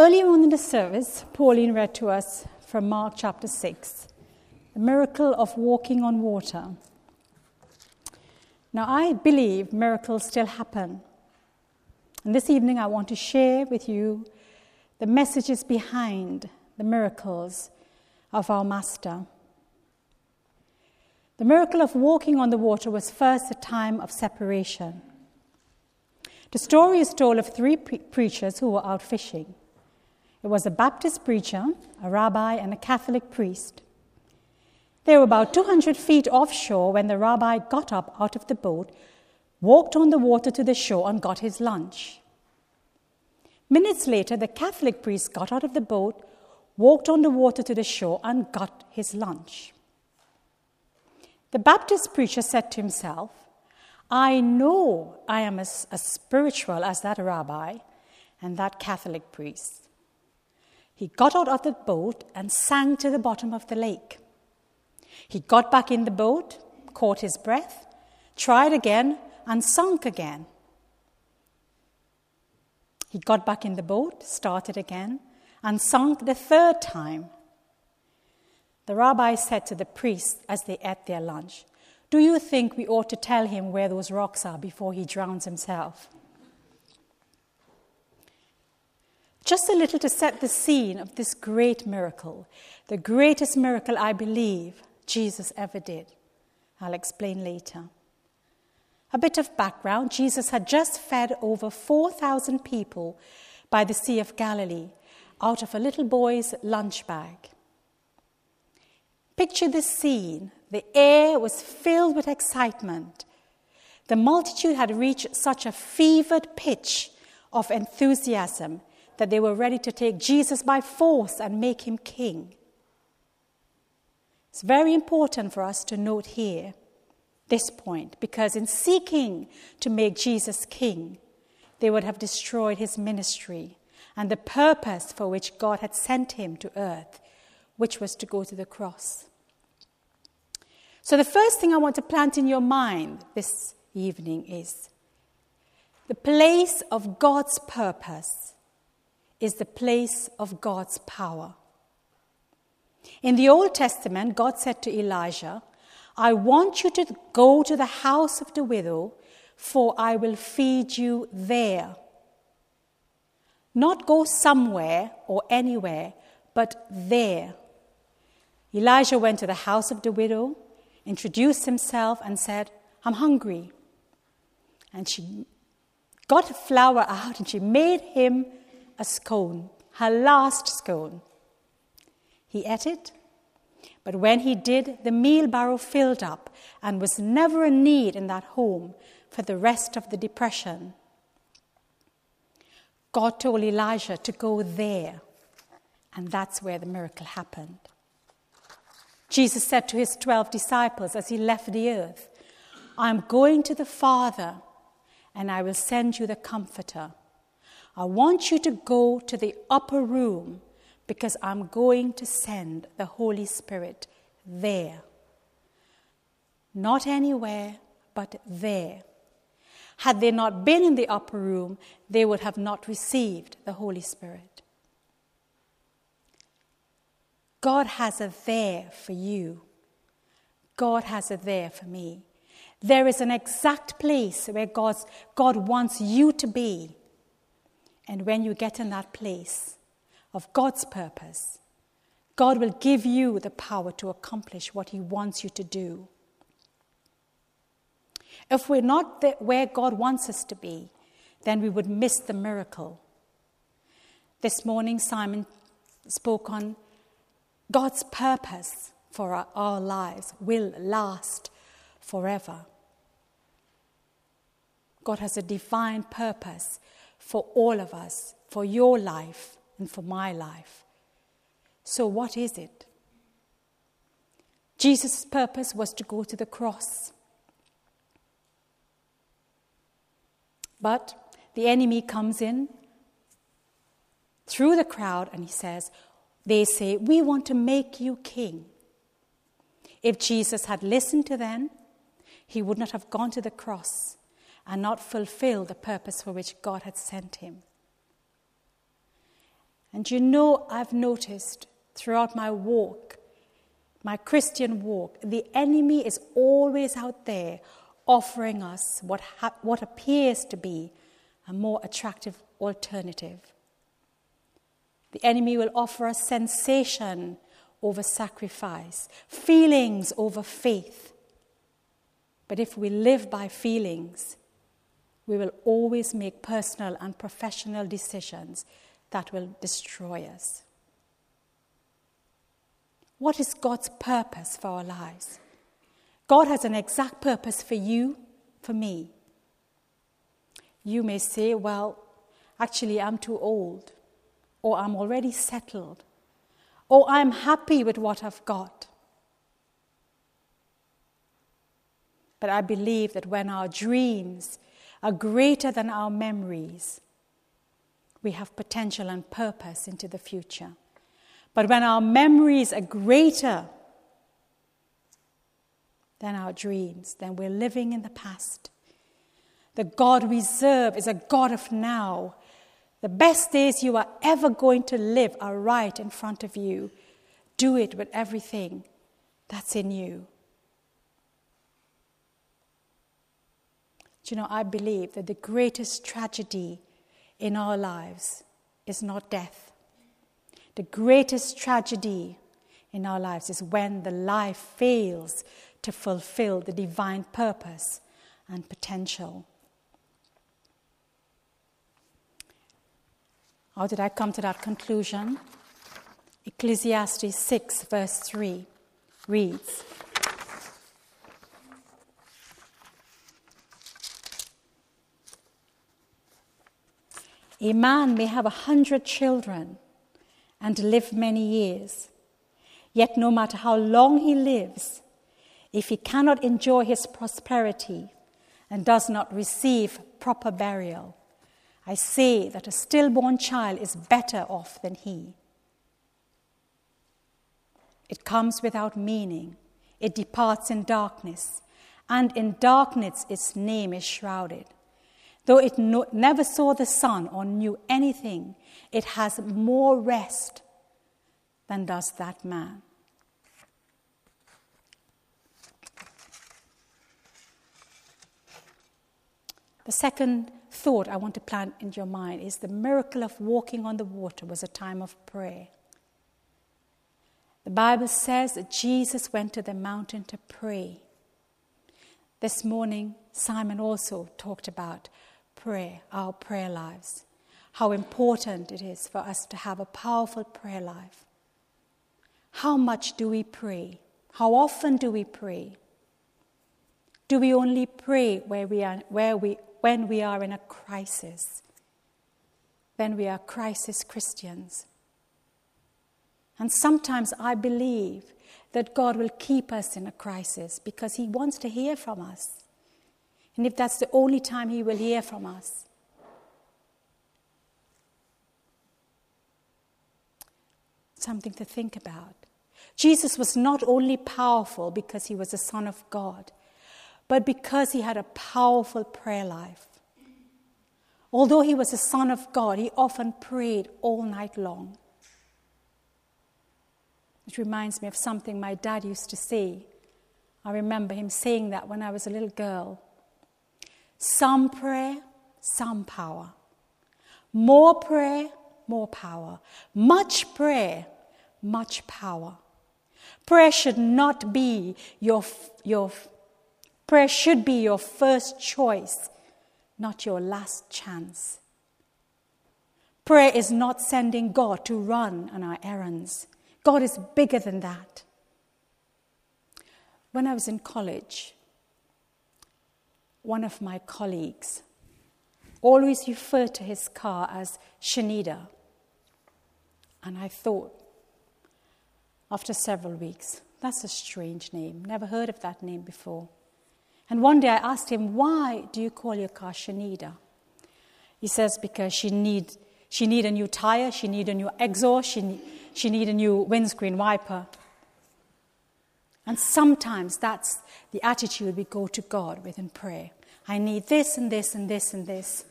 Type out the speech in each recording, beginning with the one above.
Earlier on in the service, Pauline read to us from Mark chapter 6, the miracle of walking on water. Now, I believe miracles still happen. And this evening, I want to share with you the messages behind the miracles of our Master. The miracle of walking on the water was first a time of separation. The story is told of three pre- preachers who were out fishing. It was a Baptist preacher, a rabbi, and a Catholic priest. They were about 200 feet offshore when the rabbi got up out of the boat, walked on the water to the shore, and got his lunch. Minutes later, the Catholic priest got out of the boat, walked on the water to the shore, and got his lunch. The Baptist preacher said to himself, I know I am as, as spiritual as that rabbi and that Catholic priest. He got out of the boat and sank to the bottom of the lake. He got back in the boat, caught his breath, tried again, and sunk again. He got back in the boat, started again, and sunk the third time. The rabbi said to the priest as they ate their lunch, Do you think we ought to tell him where those rocks are before he drowns himself? Just a little to set the scene of this great miracle, the greatest miracle I believe Jesus ever did. I'll explain later. A bit of background Jesus had just fed over 4,000 people by the Sea of Galilee out of a little boy's lunch bag. Picture this scene. The air was filled with excitement. The multitude had reached such a fevered pitch of enthusiasm that they were ready to take Jesus by force and make him king. It's very important for us to note here this point because in seeking to make Jesus king, they would have destroyed his ministry and the purpose for which God had sent him to earth, which was to go to the cross. So, the first thing I want to plant in your mind this evening is the place of God's purpose is the place of God's power. In the Old Testament, God said to Elijah, I want you to go to the house of the widow, for I will feed you there. Not go somewhere or anywhere, but there. Elijah went to the house of the widow, introduced himself, and said, I'm hungry. And she got a flour out and she made him a scone, her last scone. He ate it, but when he did, the meal barrel filled up and was never a need in that home for the rest of the depression. God told Elijah to go there, and that's where the miracle happened. Jesus said to his 12 disciples as he left the earth, I'm going to the Father, and I will send you the Comforter I want you to go to the upper room because I'm going to send the Holy Spirit there. Not anywhere, but there. Had they not been in the upper room, they would have not received the Holy Spirit. God has a there for you. God has a there for me. There is an exact place where God's, God wants you to be and when you get in that place of God's purpose, God will give you the power to accomplish what He wants you to do. If we're not where God wants us to be, then we would miss the miracle. This morning, Simon spoke on God's purpose for our, our lives will last forever. God has a divine purpose for all of us, for your life and for my life. So, what is it? Jesus' purpose was to go to the cross. But the enemy comes in through the crowd and he says, They say, We want to make you king. If Jesus had listened to them, he would not have gone to the cross and not fulfill the purpose for which God had sent him. And you know, I've noticed throughout my walk, my Christian walk, the enemy is always out there offering us what, ha- what appears to be a more attractive alternative. The enemy will offer us sensation over sacrifice, feelings over faith. But if we live by feelings, we will always make personal and professional decisions that will destroy us. What is God's purpose for our lives? God has an exact purpose for you, for me. You may say, well, actually, I'm too old, or I'm already settled, or I'm happy with what I've got. But I believe that when our dreams are greater than our memories, we have potential and purpose into the future. But when our memories are greater than our dreams, then we're living in the past. The God we serve is a God of now. The best days you are ever going to live are right in front of you. Do it with everything that's in you. Do you know, I believe that the greatest tragedy in our lives is not death. The greatest tragedy in our lives is when the life fails to fulfill the divine purpose and potential. How did I come to that conclusion? Ecclesiastes 6, verse 3 reads A man may have a hundred children and live many years, yet, no matter how long he lives, if he cannot enjoy his prosperity and does not receive proper burial, I say that a stillborn child is better off than he. It comes without meaning, it departs in darkness, and in darkness its name is shrouded. Though it no, never saw the sun or knew anything, it has more rest than does that man. The second thought I want to plant in your mind is the miracle of walking on the water was a time of prayer. The Bible says that Jesus went to the mountain to pray. This morning, Simon also talked about prayer, our prayer lives, how important it is for us to have a powerful prayer life. How much do we pray? How often do we pray? Do we only pray where we are, where we when we are in a crisis, then we are crisis Christians. And sometimes I believe that God will keep us in a crisis because He wants to hear from us. And if that's the only time He will hear from us, something to think about. Jesus was not only powerful because He was the Son of God, but because he had a powerful prayer life. Although he was a son of God, he often prayed all night long. It reminds me of something my dad used to say. I remember him saying that when I was a little girl. Some prayer, some power. More prayer, more power. Much prayer, much power. Prayer should not be your, your Prayer should be your first choice, not your last chance. Prayer is not sending God to run on our errands. God is bigger than that. When I was in college, one of my colleagues always referred to his car as Shanida. And I thought, after several weeks, that's a strange name. Never heard of that name before. And one day I asked him, Why do you call your car Shanida? He says, Because she need, she need a new tire, she need a new exhaust, she she need a new windscreen wiper. And sometimes that's the attitude we go to God with in prayer. I need this and this and this and this.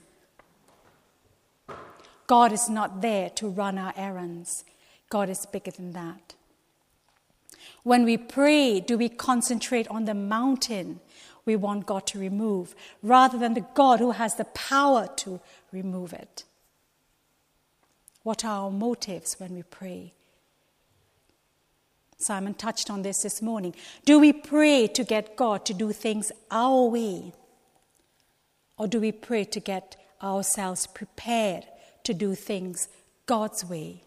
God is not there to run our errands, God is bigger than that. When we pray, do we concentrate on the mountain we want God to remove rather than the God who has the power to remove it? What are our motives when we pray? Simon touched on this this morning. Do we pray to get God to do things our way? Or do we pray to get ourselves prepared to do things God's way?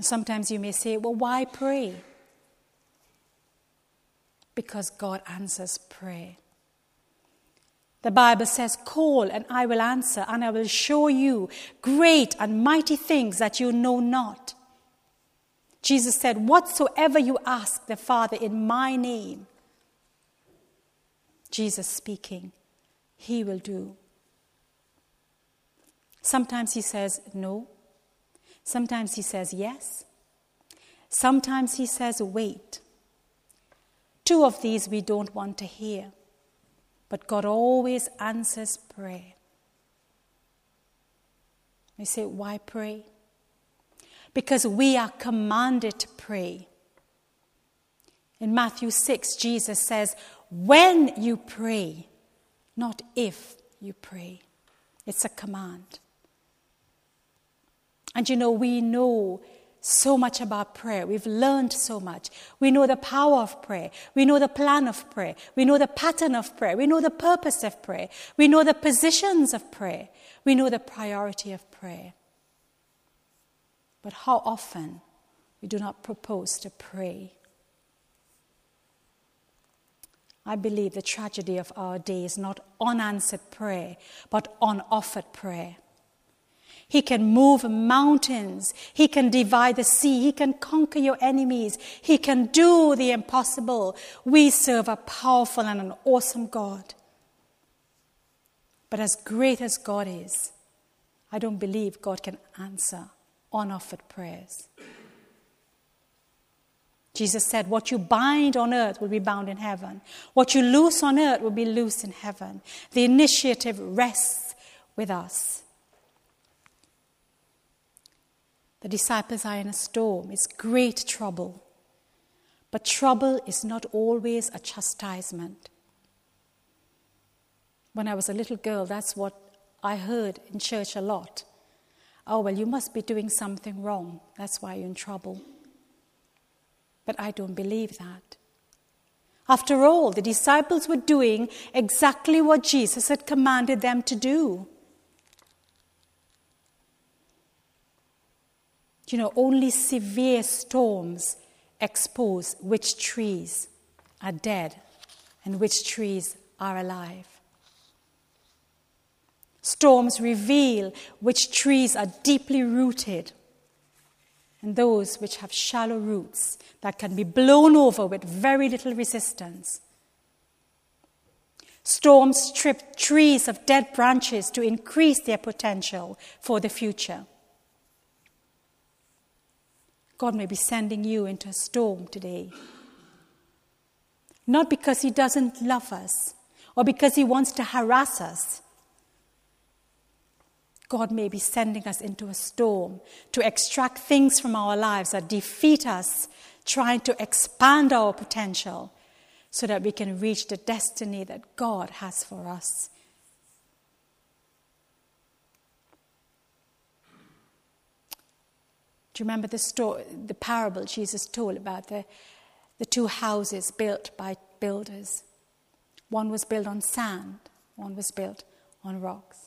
Sometimes you may say, well, why pray? Because God answers prayer. The Bible says, Call and I will answer, and I will show you great and mighty things that you know not. Jesus said, Whatsoever you ask the Father in my name, Jesus speaking, he will do. Sometimes he says no. Sometimes he says yes. Sometimes he says wait. Two of these we don't want to hear. But God always answers prayer. We say, why pray? Because we are commanded to pray. In Matthew 6, Jesus says, when you pray, not if you pray. It's a command. And you know, we know so much about prayer. We've learned so much. We know the power of prayer. We know the plan of prayer. We know the pattern of prayer. We know the purpose of prayer. We know the positions of prayer. We know the priority of prayer. But how often we do not propose to pray? I believe the tragedy of our day is not unanswered prayer, but unoffered prayer. He can move mountains. He can divide the sea. He can conquer your enemies. He can do the impossible. We serve a powerful and an awesome God. But as great as God is, I don't believe God can answer unoffered prayers. Jesus said, What you bind on earth will be bound in heaven. What you loose on earth will be loose in heaven. The initiative rests with us. The disciples are in a storm. It's great trouble. But trouble is not always a chastisement. When I was a little girl, that's what I heard in church a lot. Oh, well, you must be doing something wrong. That's why you're in trouble. But I don't believe that. After all, the disciples were doing exactly what Jesus had commanded them to do. You know, only severe storms expose which trees are dead and which trees are alive. Storms reveal which trees are deeply rooted and those which have shallow roots that can be blown over with very little resistance. Storms strip trees of dead branches to increase their potential for the future. God may be sending you into a storm today. Not because He doesn't love us or because He wants to harass us. God may be sending us into a storm to extract things from our lives that defeat us, trying to expand our potential so that we can reach the destiny that God has for us Do you remember the, story, the parable Jesus told about the, the two houses built by builders? One was built on sand, one was built on rocks.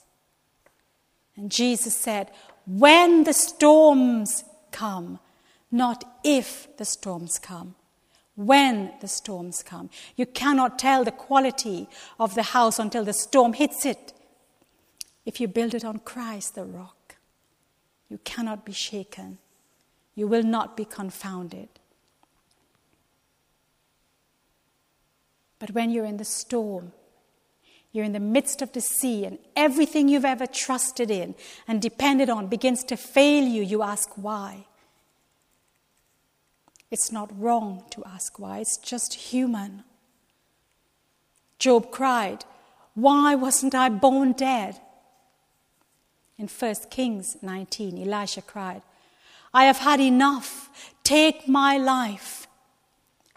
And Jesus said, When the storms come, not if the storms come, when the storms come. You cannot tell the quality of the house until the storm hits it. If you build it on Christ, the rock, you cannot be shaken. You will not be confounded. But when you're in the storm, you're in the midst of the sea, and everything you've ever trusted in and depended on begins to fail you, you ask why. It's not wrong to ask why, it's just human. Job cried, Why wasn't I born dead? In 1 Kings 19, Elisha cried, I have had enough. Take my life.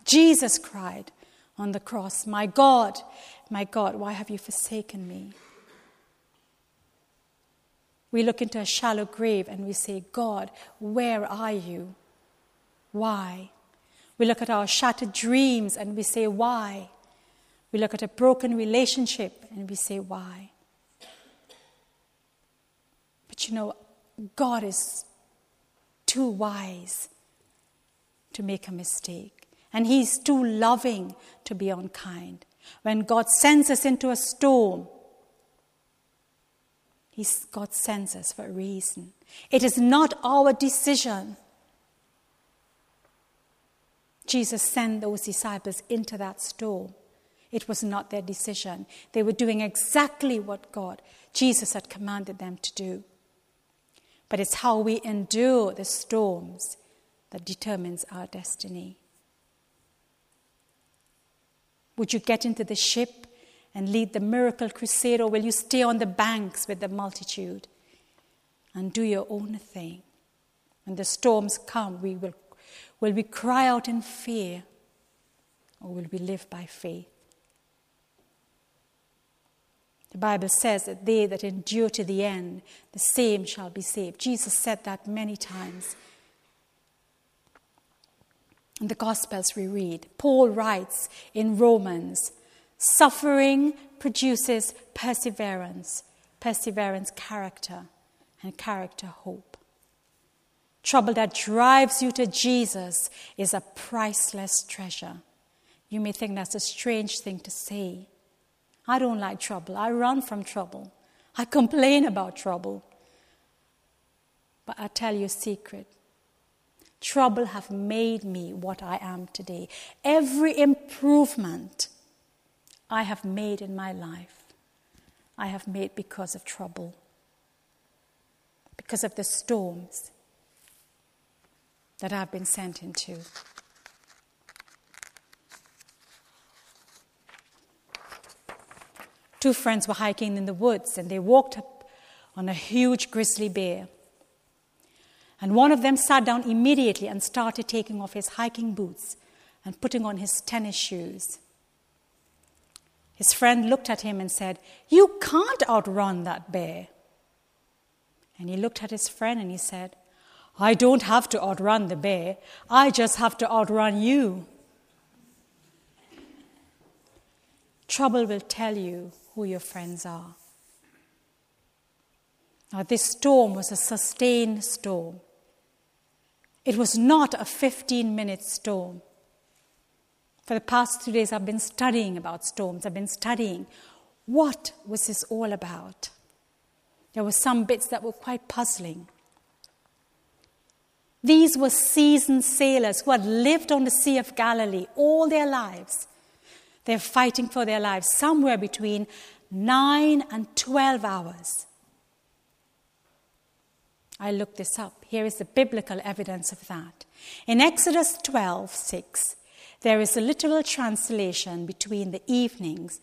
Jesus cried on the cross, My God, my God, why have you forsaken me? We look into a shallow grave and we say, God, where are you? Why? We look at our shattered dreams and we say, Why? We look at a broken relationship and we say, Why? But you know, God is too wise to make a mistake, and He's too loving to be unkind. When God sends us into a storm, He's, God sends us for a reason. It is not our decision. Jesus sent those disciples into that storm. It was not their decision. They were doing exactly what God, Jesus, had commanded them to do. But it's how we endure the storms that determines our destiny. Would you get into the ship and lead the miracle crusade, or will you stay on the banks with the multitude and do your own thing? When the storms come, we will, will we cry out in fear, or will we live by faith? The Bible says that they that endure to the end, the same shall be saved. Jesus said that many times. In the Gospels, we read, Paul writes in Romans, suffering produces perseverance, perseverance, character, and character, hope. Trouble that drives you to Jesus is a priceless treasure. You may think that's a strange thing to say. I don't like trouble. I run from trouble. I complain about trouble. But I tell you a secret. Trouble have made me what I am today. Every improvement I have made in my life, I have made because of trouble, because of the storms that I've been sent into. Two friends were hiking in the woods and they walked up on a huge grizzly bear. And one of them sat down immediately and started taking off his hiking boots and putting on his tennis shoes. His friend looked at him and said, You can't outrun that bear. And he looked at his friend and he said, I don't have to outrun the bear, I just have to outrun you. Trouble will tell you who your friends are. Now, this storm was a sustained storm. It was not a 15 minute storm. For the past two days, I've been studying about storms. I've been studying what was this all about. There were some bits that were quite puzzling. These were seasoned sailors who had lived on the Sea of Galilee all their lives. They're fighting for their lives somewhere between 9 and 12 hours. I looked this up. Here is the biblical evidence of that. In Exodus 12 6, there is a literal translation between the evenings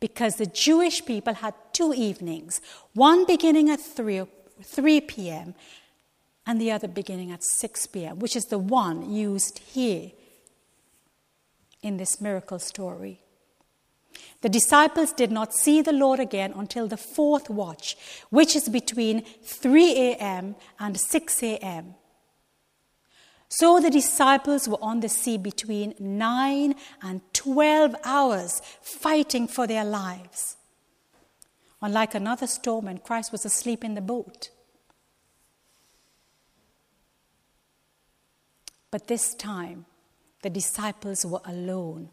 because the Jewish people had two evenings, one beginning at 3, 3 p.m. and the other beginning at 6 p.m., which is the one used here in this miracle story. The disciples did not see the Lord again until the fourth watch, which is between 3 a.m. and 6 a.m. So the disciples were on the sea between 9 and 12 hours, fighting for their lives. Unlike another storm when Christ was asleep in the boat. But this time, the disciples were alone.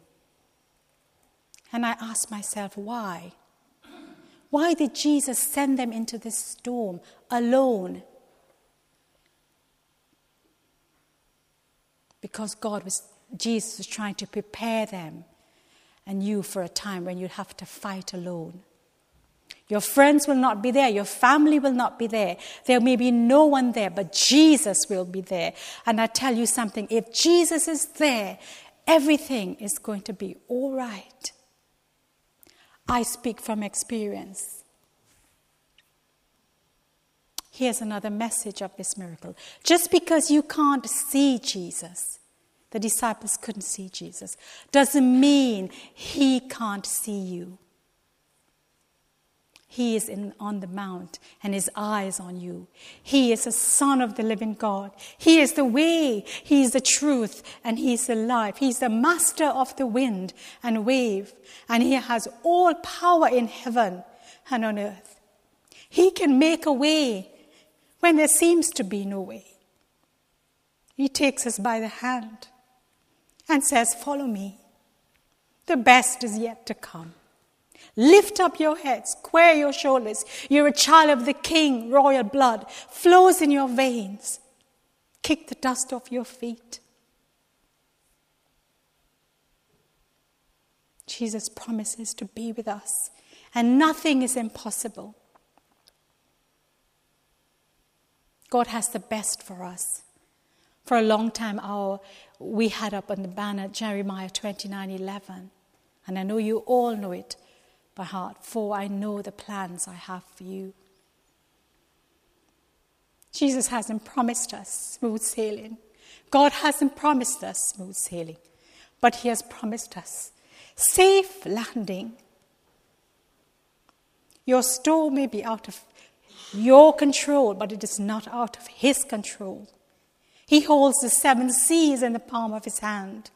And I asked myself, why? Why did Jesus send them into this storm alone? Because God was, Jesus was trying to prepare them and you for a time when you'd have to fight alone. Your friends will not be there. Your family will not be there. There may be no one there, but Jesus will be there. And I tell you something if Jesus is there, everything is going to be all right. I speak from experience. here's another message of this miracle. Just because you can't see Jesus, the disciples couldn't see Jesus, doesn't mean he can't see you. He is in, on the mount and his eye is on you. He is the Son of the living God. He is the way, He is the truth, and He is the life. He is the master of the wind and wave, and He has all power in heaven and on earth. He can make a way when there seems to be no way. He takes us by the hand and says, Follow me. The best is yet to come. Lift up your head, square your shoulders. You're a child of the King, royal blood flows in your veins. Kick the dust off your feet. Jesus promises to be with us, and nothing is impossible. God has the best for us. For a long time, our, we had up on the banner Jeremiah 29 11. And I know you all know it by heart, for I know the plans I have for you. Jesus hasn't promised us smooth sailing. God hasn't promised us smooth sailing, but He has promised us safe landing. Your storm may be out of your control, but it is not out of His control. He holds the seven seas in the palm of His hand.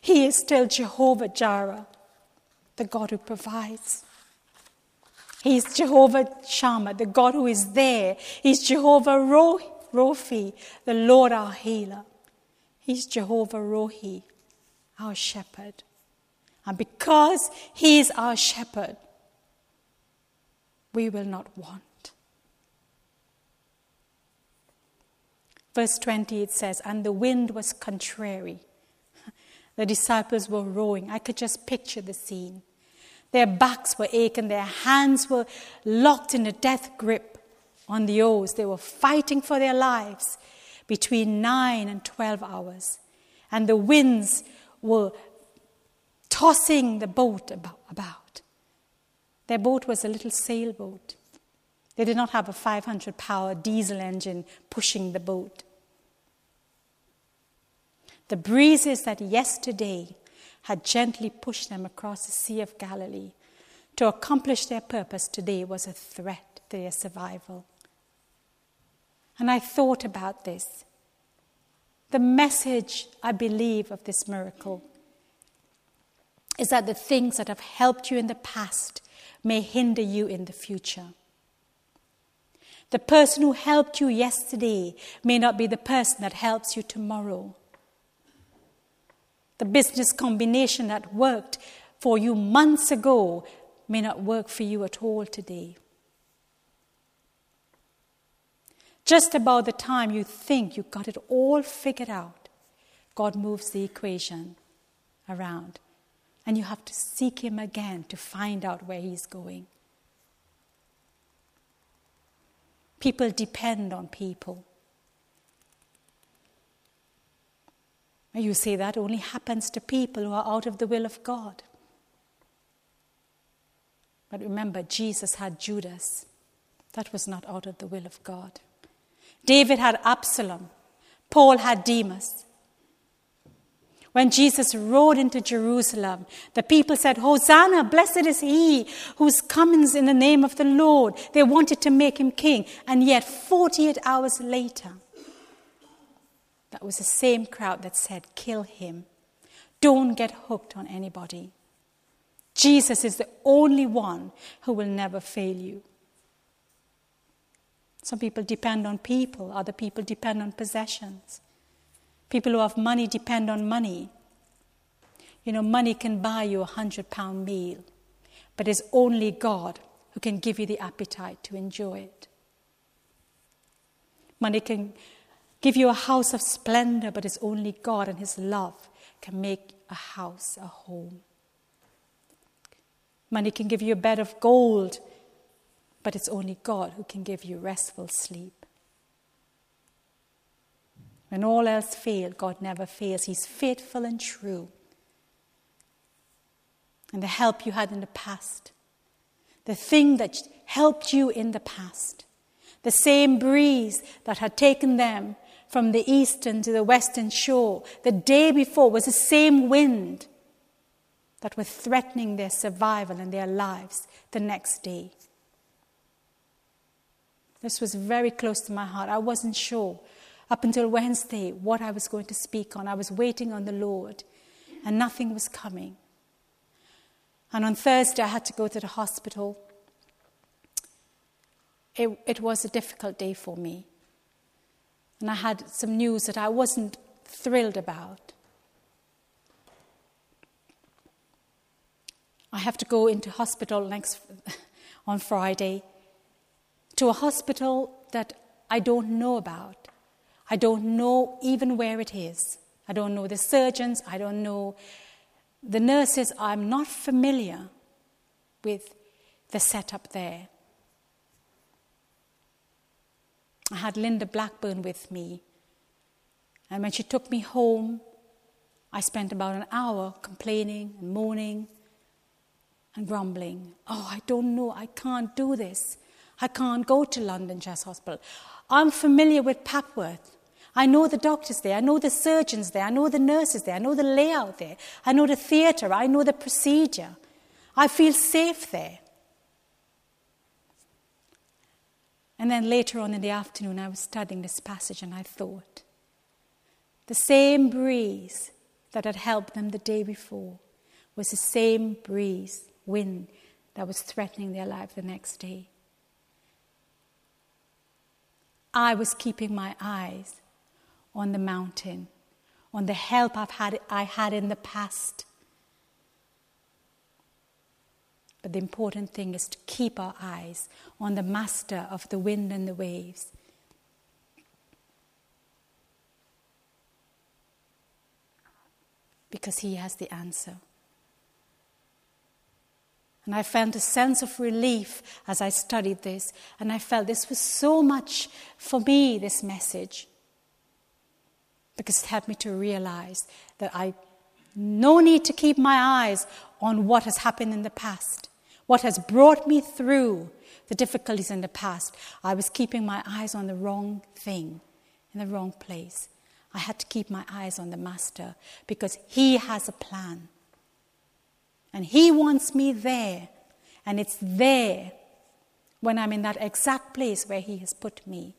He is still Jehovah Jireh the God who provides. He's Jehovah Shammah, the God who is there. He's Jehovah Rophi, the Lord our healer. He's Jehovah Rohi, our shepherd. And because He is our shepherd, we will not want. Verse 20 it says, And the wind was contrary. The disciples were rowing. I could just picture the scene. Their backs were aching, their hands were locked in a death grip on the oars. They were fighting for their lives between 9 and 12 hours. And the winds were tossing the boat about. Their boat was a little sailboat. They did not have a 500 power diesel engine pushing the boat. The breezes that yesterday had gently pushed them across the Sea of Galilee to accomplish their purpose today was a threat to their survival. And I thought about this. The message, I believe, of this miracle is that the things that have helped you in the past may hinder you in the future. The person who helped you yesterday may not be the person that helps you tomorrow. The business combination that worked for you months ago may not work for you at all today. Just about the time you think you got it all figured out, God moves the equation around. And you have to seek Him again to find out where He's going. People depend on people. You say that only happens to people who are out of the will of God. But remember, Jesus had Judas. That was not out of the will of God. David had Absalom. Paul had Demas. When Jesus rode into Jerusalem, the people said, Hosanna, blessed is he whose comes in the name of the Lord. They wanted to make him king. And yet, 48 hours later, that was the same crowd that said, Kill him. Don't get hooked on anybody. Jesus is the only one who will never fail you. Some people depend on people, other people depend on possessions. People who have money depend on money. You know, money can buy you a hundred pound meal, but it's only God who can give you the appetite to enjoy it. Money can give you a house of splendor, but it's only God and His love can make a house a home. Money can give you a bed of gold, but it's only God who can give you restful sleep. When all else fails, God never fails. He's faithful and true. And the help you had in the past, the thing that helped you in the past, The same breeze that had taken them from the eastern to the western shore the day before was the same wind that was threatening their survival and their lives the next day. This was very close to my heart. I wasn't sure up until Wednesday what I was going to speak on. I was waiting on the Lord, and nothing was coming. And on Thursday, I had to go to the hospital. It, it was a difficult day for me. And I had some news that I wasn't thrilled about. I have to go into hospital next on Friday to a hospital that I don't know about. I don't know even where it is. I don't know the surgeons. I don't know the nurses. I'm not familiar with the setup there. I had Linda Blackburn with me. And when she took me home, I spent about an hour complaining and moaning and grumbling. Oh, I don't know. I can't do this. I can't go to London Chest Hospital. I'm familiar with Papworth. I know the doctors there. I know the surgeons there. I know the nurses there. I know the layout there. I know the theatre. I know the procedure. I feel safe there. And then later on in the afternoon, I was studying this passage and I thought, the same breeze that had helped them the day before was the same breeze, wind, that was threatening their life the next day. I was keeping my eyes on the mountain, on the help I've had, I had in the past. But the important thing is to keep our eyes on the master of the wind and the waves. Because he has the answer. And I felt a sense of relief as I studied this. And I felt this was so much for me, this message. Because it helped me to realize that I no need to keep my eyes on what has happened in the past, what has brought me through the difficulties in the past. I was keeping my eyes on the wrong thing, in the wrong place. I had to keep my eyes on the Master because He has a plan. And He wants me there. And it's there, when I'm in that exact place where He has put me,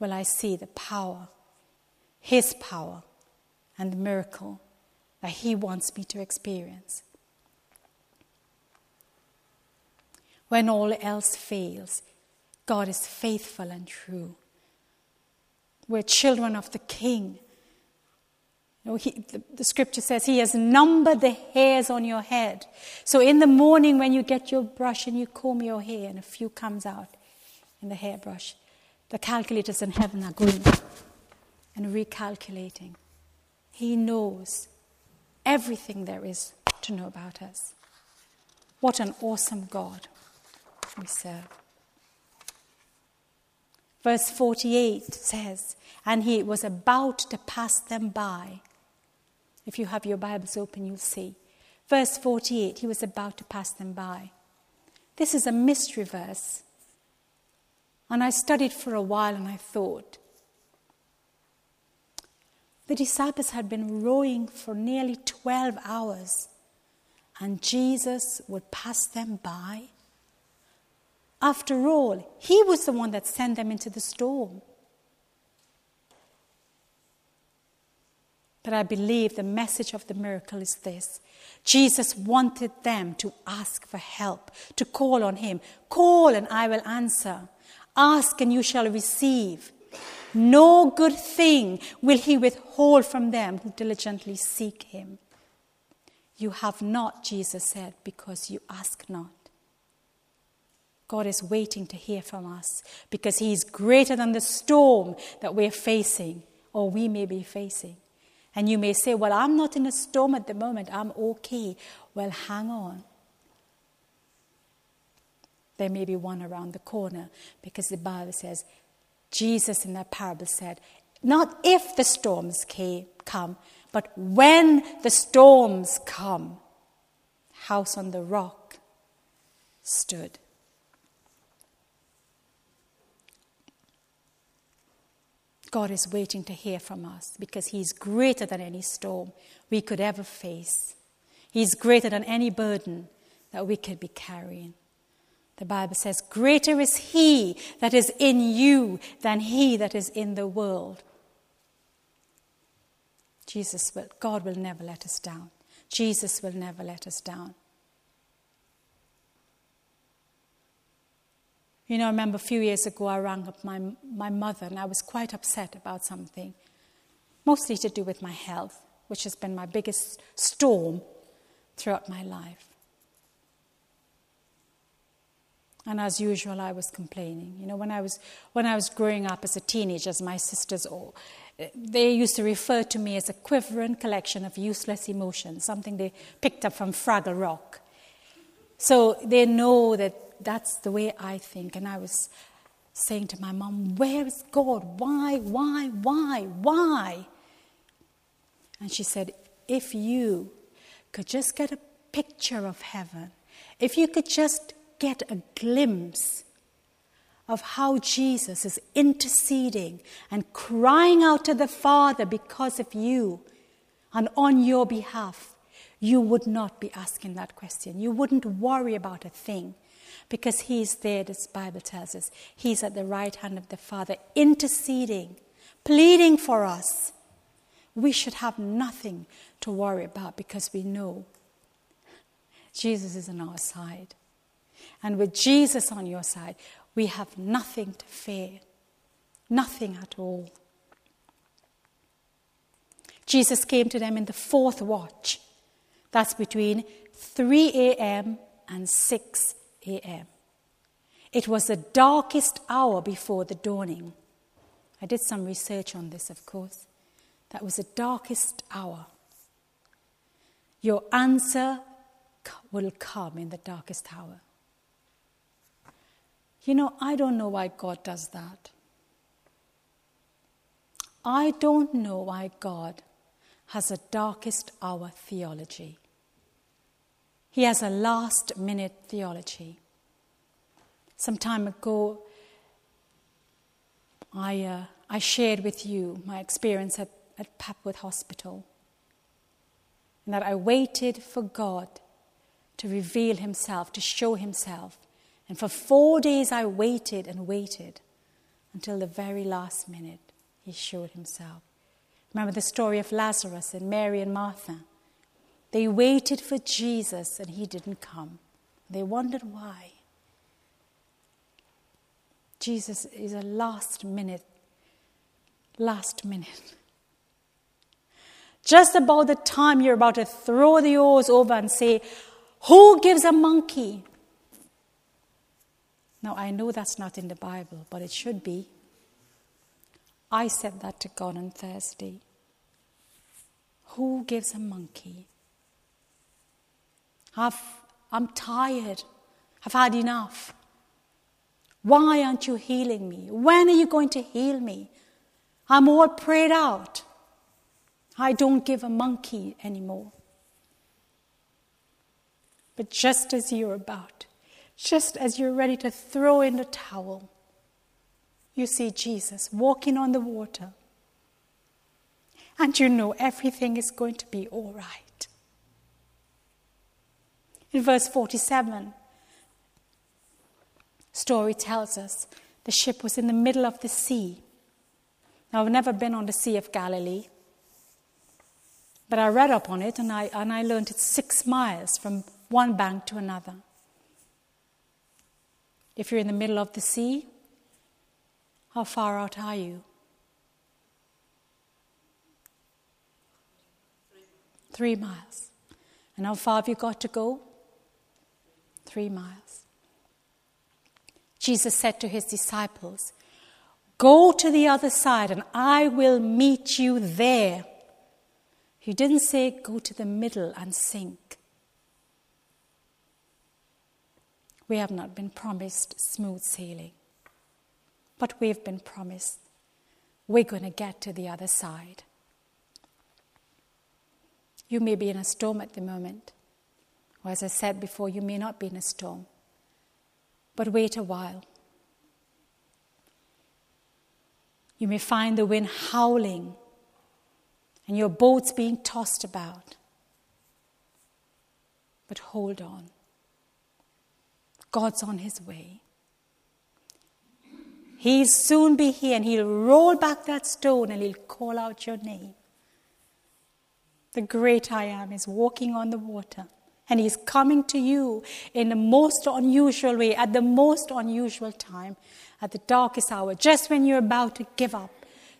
will I see the power, His power, and the miracle that He wants me to experience. When all else fails, God is faithful and true. We're children of the King you know, he, the, the scripture says he has numbered the hairs on your head. So in the morning when you get your brush and you comb your hair and a few comes out in the hairbrush, the calculators in heaven are going and recalculating. He knows everything there is to know about us. What an awesome God we serve. Verse 48 says, And he was about to pass them by if you have your Bibles open, you'll see. Verse 48, he was about to pass them by. This is a mystery verse. And I studied for a while and I thought, the disciples had been rowing for nearly 12 hours, and Jesus would pass them by. After all, he was the one that sent them into the storm. But I believe the message of the miracle is this Jesus wanted them to ask for help, to call on Him. Call and I will answer. Ask and you shall receive. No good thing will He withhold from them who diligently seek Him. You have not, Jesus said, because you ask not. God is waiting to hear from us because He is greater than the storm that we're facing or we may be facing. And you may say, Well, I'm not in a storm at the moment, I'm okay. Well, hang on. There may be one around the corner because the Bible says, Jesus in that parable said, Not if the storms came, come, but when the storms come, house on the rock stood. God is waiting to hear from us because He's greater than any storm we could ever face. He's greater than any burden that we could be carrying. The Bible says, Greater is He that is in you than He that is in the world. Jesus will, God will never let us down. Jesus will never let us down. You know, I remember a few years ago I rang up my, my mother and I was quite upset about something, mostly to do with my health, which has been my biggest storm throughout my life. And as usual, I was complaining. You know, when I was, when I was growing up as a teenager, as my sisters all, they used to refer to me as a quivering collection of useless emotions, something they picked up from Fraggle Rock. So they know that that's the way I think. And I was saying to my mom, Where is God? Why, why, why, why? And she said, If you could just get a picture of heaven, if you could just get a glimpse of how Jesus is interceding and crying out to the Father because of you and on your behalf, you would not be asking that question. You wouldn't worry about a thing because He's there, this Bible tells us. He's at the right hand of the Father, interceding, pleading for us. We should have nothing to worry about because we know Jesus is on our side. And with Jesus on your side, we have nothing to fear. Nothing at all. Jesus came to them in the fourth watch. That's between 3 a.m. and 6 a.m. It was the darkest hour before the dawning. I did some research on this, of course. That was the darkest hour. Your answer will come in the darkest hour. You know, I don't know why God does that. I don't know why God has a darkest hour theology. He has a last minute theology. Some time ago, I, uh, I shared with you my experience at, at Papworth Hospital, and that I waited for God to reveal Himself, to show Himself. And for four days, I waited and waited until the very last minute, He showed Himself. Remember the story of Lazarus and Mary and Martha? They waited for Jesus and he didn't come. They wondered why. Jesus is a last minute, last minute. Just about the time you're about to throw the oars over and say, Who gives a monkey? Now, I know that's not in the Bible, but it should be. I said that to God on Thursday. Who gives a monkey? I've, I'm tired. I've had enough. Why aren't you healing me? When are you going to heal me? I'm all prayed out. I don't give a monkey anymore. But just as you're about, just as you're ready to throw in the towel, you see Jesus walking on the water. And you know everything is going to be all right. In verse 47, story tells us the ship was in the middle of the sea. Now, I've never been on the Sea of Galilee, but I read up on it and I, and I learned it's six miles from one bank to another. If you're in the middle of the sea, how far out are you? Three miles. And how far have you got to go? Three miles. Jesus said to his disciples, Go to the other side and I will meet you there. He didn't say go to the middle and sink. We have not been promised smooth sailing, but we've been promised we're going to get to the other side. You may be in a storm at the moment. Or as I said before, you may not be in a storm, but wait a while. You may find the wind howling and your boats being tossed about. But hold on. God's on his way. He'll soon be here and he'll roll back that stone and he'll call out your name. The great I am is walking on the water and he's coming to you in the most unusual way, at the most unusual time, at the darkest hour, just when you're about to give up.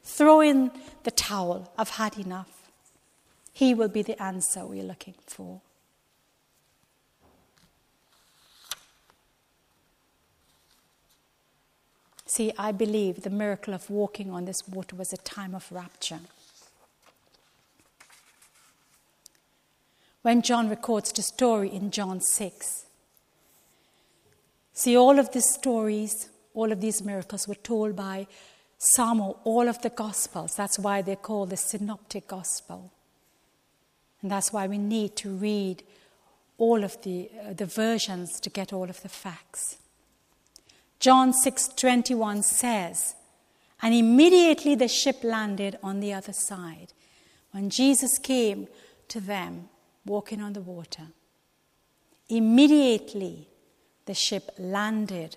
Throw in the towel. I've had enough. He will be the answer we're looking for. See, I believe the miracle of walking on this water was a time of rapture. When John records the story in John 6, see, all of these stories, all of these miracles were told by some or all of the Gospels. That's why they're called the Synoptic Gospel. And that's why we need to read all of the, uh, the versions to get all of the facts. John 6:21 says, and immediately the ship landed on the other side. When Jesus came to them walking on the water, immediately the ship landed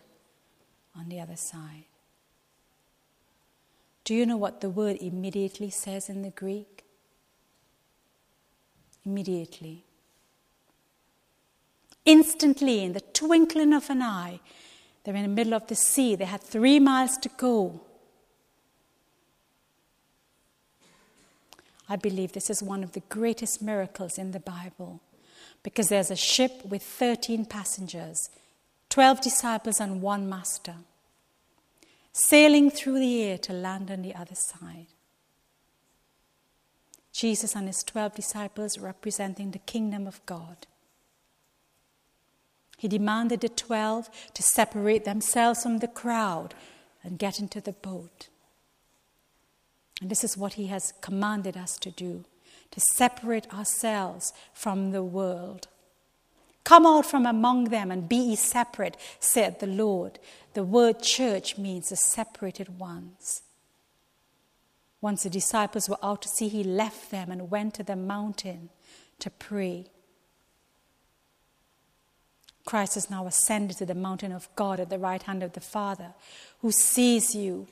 on the other side. Do you know what the word immediately says in the Greek? Immediately. Instantly, in the twinkling of an eye, they're in the middle of the sea. They had three miles to go. I believe this is one of the greatest miracles in the Bible because there's a ship with 13 passengers, 12 disciples, and one master, sailing through the air to land on the other side. Jesus and his 12 disciples representing the kingdom of God. He demanded the twelve to separate themselves from the crowd and get into the boat. And this is what he has commanded us to do to separate ourselves from the world. Come out from among them and be ye separate, said the Lord. The word church means the separated ones. Once the disciples were out to sea, he left them and went to the mountain to pray. Christ has now ascended to the mountain of God at the right hand of the Father, who sees you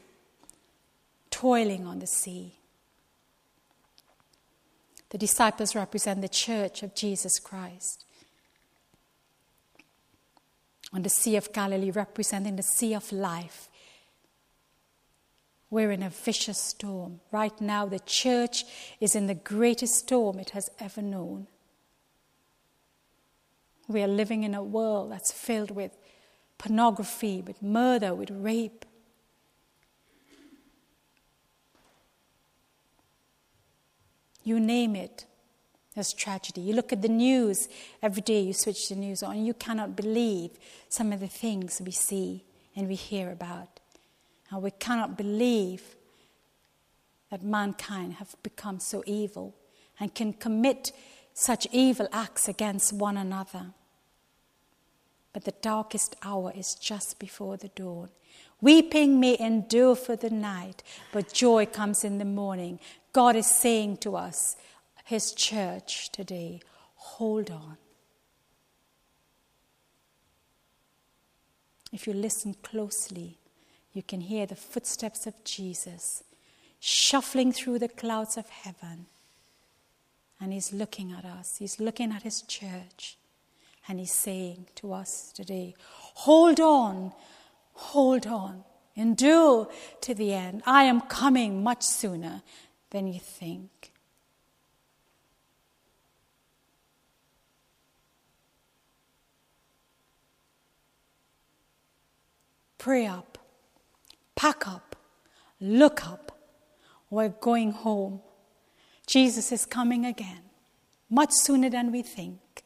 toiling on the sea. The disciples represent the church of Jesus Christ. On the Sea of Galilee, representing the sea of life. We're in a vicious storm. Right now, the church is in the greatest storm it has ever known. We are living in a world that's filled with pornography, with murder, with rape. You name it, there's tragedy. You look at the news every day, you switch the news on, you cannot believe some of the things we see and we hear about. And we cannot believe that mankind have become so evil and can commit such evil acts against one another. But the darkest hour is just before the dawn. Weeping may endure for the night, but joy comes in the morning. God is saying to us, His church today, hold on. If you listen closely, you can hear the footsteps of Jesus shuffling through the clouds of heaven. And He's looking at us, He's looking at His church. And He's saying to us today, hold on, hold on, endure to the end. I am coming much sooner than you think. Pray up, pack up, look up. We're going home. Jesus is coming again, much sooner than we think.